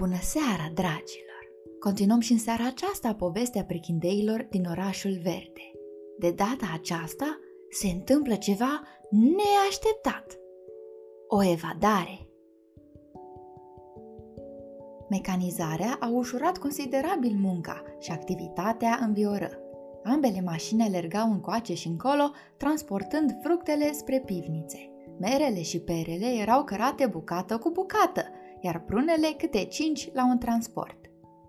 Bună seara, dragilor! Continuăm și în seara aceasta povestea prichindeilor din orașul verde. De data aceasta se întâmplă ceva neașteptat. O evadare. Mecanizarea a ușurat considerabil munca și activitatea învioră. Ambele mașini alergau încoace și încolo, transportând fructele spre pivnițe. Merele și perele erau cărate bucată cu bucată, iar prunele câte cinci la un transport.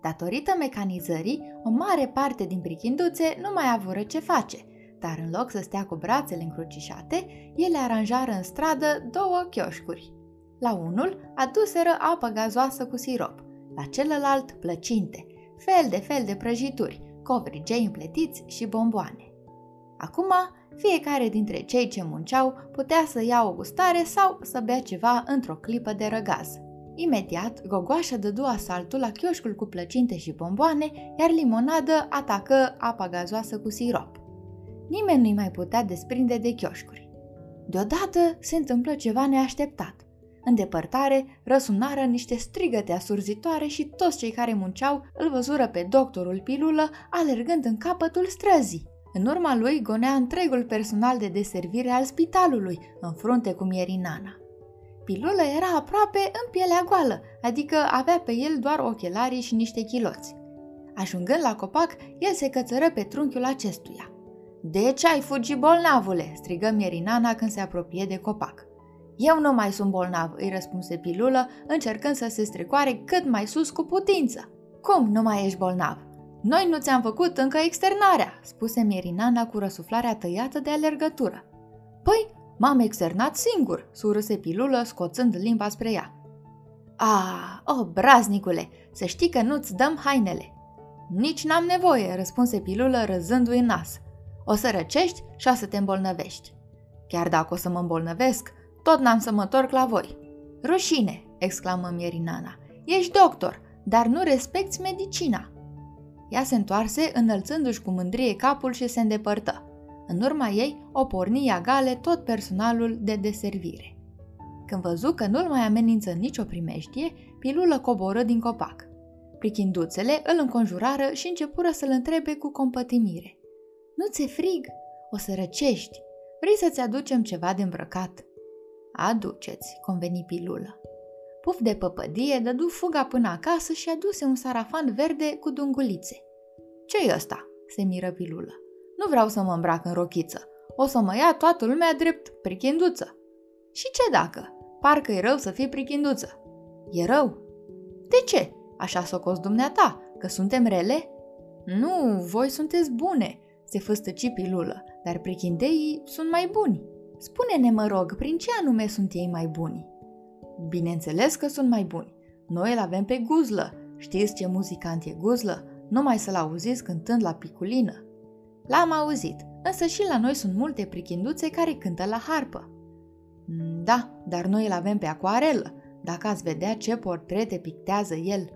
Datorită mecanizării, o mare parte din prichinduțe nu mai avură ce face, dar în loc să stea cu brațele încrucișate, ele aranjară în stradă două chioșcuri. La unul aduseră apă gazoasă cu sirop, la celălalt plăcinte, fel de fel de prăjituri, covrigei împletiți și bomboane. Acum, fiecare dintre cei ce munceau putea să ia o gustare sau să bea ceva într-o clipă de răgaz. Imediat, Gogoașa dădu asaltul la chioșcul cu plăcinte și bomboane, iar limonadă atacă apa gazoasă cu sirop. Nimeni nu-i mai putea desprinde de chioșcuri. Deodată se întâmplă ceva neașteptat. În depărtare răsunară niște strigăte asurzitoare și toți cei care munceau îl văzură pe doctorul Pilulă alergând în capătul străzii. În urma lui gonea întregul personal de deservire al spitalului, în frunte cu Mierinana. Pilulă era aproape în pielea goală, adică avea pe el doar ochelarii și niște chiloți. Ajungând la copac, el se cățără pe trunchiul acestuia. De ce ai fugit bolnavule?" strigă Mierinana când se apropie de copac. Eu nu mai sunt bolnav, îi răspunse Pilulă, încercând să se strecoare cât mai sus cu putință. Cum nu mai ești bolnav? Noi nu ți-am făcut încă externarea, spuse Mierinana cu răsuflarea tăiată de alergătură. Păi, M-am externat singur, surâse pilulă, scoțând limba spre ea. Ah, o, oh, braznicule, să știi că nu-ți dăm hainele. Nici n-am nevoie, răspunse pilulă răzându-i în nas. O să răcești și o să te îmbolnăvești. Chiar dacă o să mă îmbolnăvesc, tot n-am să mă torc la voi. Rușine, exclamă Mierinana. Ești doctor, dar nu respecti medicina. Ea se întoarse, înălțându-și cu mândrie capul și se îndepărtă. În urma ei o porni Iagale tot personalul de deservire. Când văzu că nu-l mai amenință nicio primejdie, pilulă coboră din copac. Prichinduțele îl înconjurară și începură să-l întrebe cu compătimire. Nu ți-e frig? O să răcești. Vrei să-ți aducem ceva de îmbrăcat?" Aduceți, conveni pilulă. Puf de păpădie dădu fuga până acasă și aduse un sarafan verde cu dungulițe. Ce-i ăsta?" se miră pilulă. Nu vreau să mă îmbrac în rochiță. O să mă ia toată lumea drept prichinduță. Și ce dacă? Parcă e rău să fii prichinduță. E rău? De ce? Așa s-o dumneata, că suntem rele? Nu, voi sunteți bune, se făstăci pilulă, dar prichindeii sunt mai buni. Spune-ne, mă rog, prin ce anume sunt ei mai buni? Bineînțeles că sunt mai buni. Noi îl avem pe guzlă. Știți ce muzicant e guzlă? Numai să-l auziți cântând la piculină. L-am auzit, însă și la noi sunt multe prichinduțe care cântă la harpă. Mm, da, dar noi îl avem pe acuarelă. Dacă ați vedea ce portrete pictează el.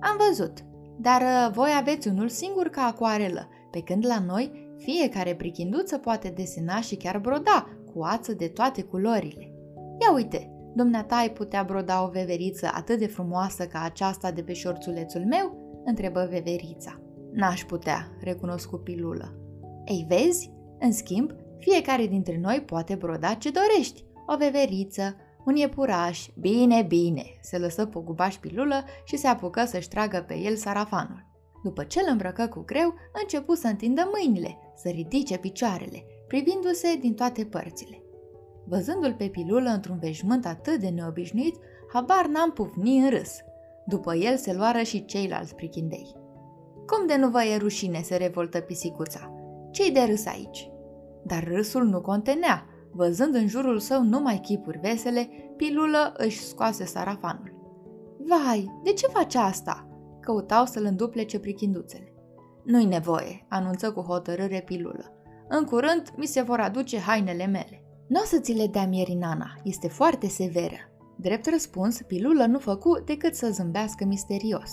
Am văzut, dar uh, voi aveți unul singur ca acuarelă, pe când la noi fiecare prichinduță poate desena și chiar broda cu ață de toate culorile. Ia uite, dumneata ai putea broda o veveriță atât de frumoasă ca aceasta de pe șorțulețul meu? întrebă veverița. N-aș putea, recunosc pilulă. Ei vezi? În schimb, fiecare dintre noi poate broda ce dorești. O veveriță, un iepuraș, bine, bine, se lăsă pogubaș șpilulă și se apucă să-și tragă pe el sarafanul. După ce îl îmbrăcă cu greu, începu să întindă mâinile, să ridice picioarele, privindu-se din toate părțile. Văzându-l pe pilulă într-un veșmânt atât de neobișnuit, habar n-am pufni în râs. După el se luară și ceilalți prichindei. Cum de nu vă e rușine, se revoltă pisicuța. Ce-i de râs aici? Dar râsul nu contenea. Văzând în jurul său numai chipuri vesele, pilulă își scoase sarafanul. Vai, de ce face asta?" Căutau să-l înduplece prichinduțele. Nu-i nevoie," anunță cu hotărâre pilulă. În curând mi se vor aduce hainele mele. Nu o să ți le dea Mierinana, este foarte severă. Drept răspuns, pilulă nu făcu decât să zâmbească misterios.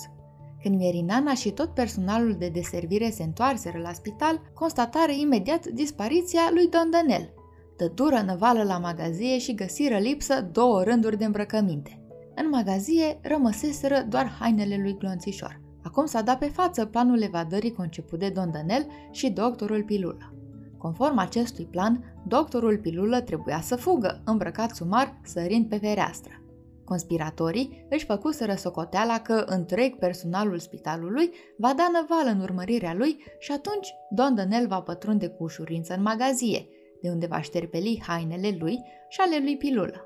Când Mierinana și tot personalul de deservire se întoarseră la spital, constatară imediat dispariția lui Don Dănel. Dădură năvală la magazie și găsiră lipsă două rânduri de îmbrăcăminte. În magazie rămăseseră doar hainele lui Glonțișor. Acum s-a dat pe față planul evadării conceput de Don Dănel și doctorul Pilulă. Conform acestui plan, doctorul Pilulă trebuia să fugă, îmbrăcat sumar, sărind pe fereastră. Conspiratorii își făcuseră socoteala că întreg personalul spitalului va da năvală în urmărirea lui și atunci Don Dănel va pătrunde cu ușurință în magazie, de unde va șterpeli hainele lui și ale lui Pilulă.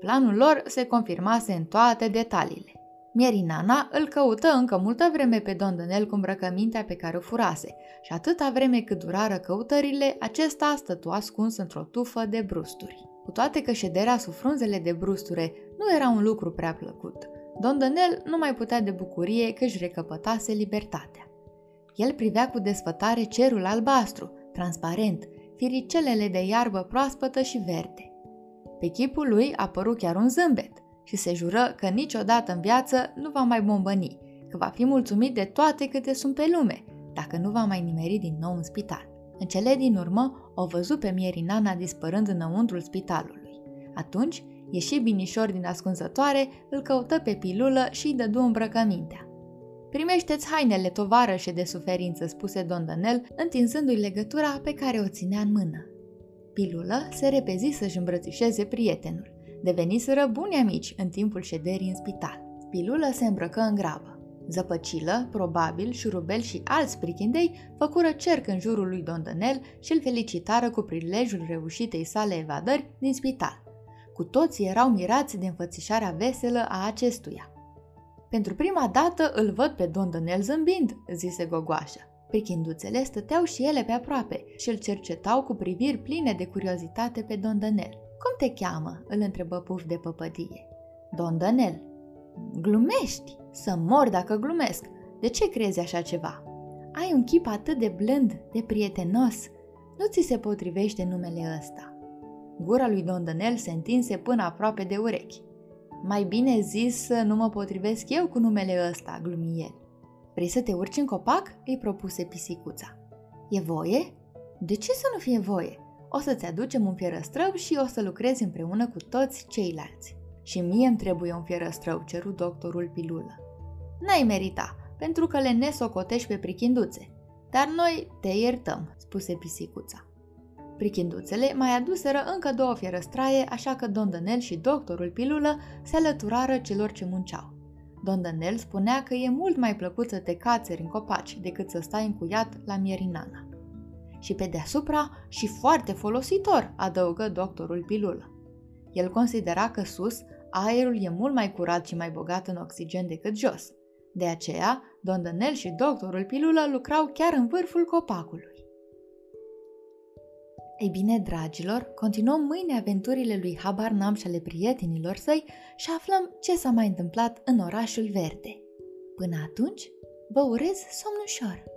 Planul lor se confirmase în toate detaliile. Mierinana îl căută încă multă vreme pe Don Dănel cu îmbrăcămintea pe care o furase și atâta vreme cât durară căutările, acesta stătu ascuns într-o tufă de brusturi. Cu toate că șederea sub frunzele de brusture nu era un lucru prea plăcut, Don Dănel nu mai putea de bucurie că își recăpătase libertatea. El privea cu desfătare cerul albastru, transparent, firicelele de iarbă proaspătă și verde. Pe chipul lui apăru chiar un zâmbet și se jură că niciodată în viață nu va mai bombăni, că va fi mulțumit de toate câte sunt pe lume, dacă nu va mai nimeri din nou în spital. În cele din urmă, o văzut pe Mierinana dispărând înăuntrul spitalului. Atunci, ieși binișor din ascunzătoare, îl căută pe pilulă și îi dădu îmbrăcămintea. Primește-ți hainele, tovarășe de suferință, spuse Don Dănel, întinzându-i legătura pe care o ținea în mână. Pilulă se repezi să-și îmbrățișeze prietenul. Deveniseră buni amici în timpul șederii în spital. Pilulă se îmbrăcă în grabă. Zăpăcilă, probabil, șurubel și alți prichindei făcură cerc în jurul lui Don Dănel și îl felicitară cu prilejul reușitei sale evadări din spital. Cu toții erau mirați de înfățișarea veselă a acestuia. Pentru prima dată îl văd pe Don Dănel zâmbind, zise gogoașa. Prichinduțele stăteau și ele pe aproape și îl cercetau cu priviri pline de curiozitate pe Don Dănel. Cum te cheamă?" îl întrebă Puf de păpădie. Don Dănel. Glumești? Să mor dacă glumesc. De ce crezi așa ceva? Ai un chip atât de blând, de prietenos. Nu ți se potrivește numele ăsta. Gura lui Don Dănel se întinse până aproape de urechi. Mai bine zis să nu mă potrivesc eu cu numele ăsta, glumi el. Vrei să te urci în copac? îi propuse pisicuța. E voie? De ce să nu fie voie? O să-ți aducem un fierăstrău și o să lucrezi împreună cu toți ceilalți. Și mie îmi trebuie un fierăstrău, ceru doctorul Pilulă. N-ai merita, pentru că le nesocotești pe prichinduțe. Dar noi te iertăm, spuse pisicuța. Prichinduțele mai aduseră încă două fierăstraie, așa că Don Dănel și doctorul Pilulă se alăturară celor ce munceau. Don Dănel spunea că e mult mai plăcut să te cațeri în copaci decât să stai încuiat la mierinana. Și pe deasupra și foarte folositor, adăugă doctorul Pilulă. El considera că sus aerul e mult mai curat și mai bogat în oxigen decât jos. De aceea, Don Dănel și doctorul Pilulă lucrau chiar în vârful copacului. Ei bine, dragilor, continuăm mâine aventurile lui Habarnam și ale prietenilor săi și aflăm ce s-a mai întâmplat în orașul verde. Până atunci, vă urez somn ușor!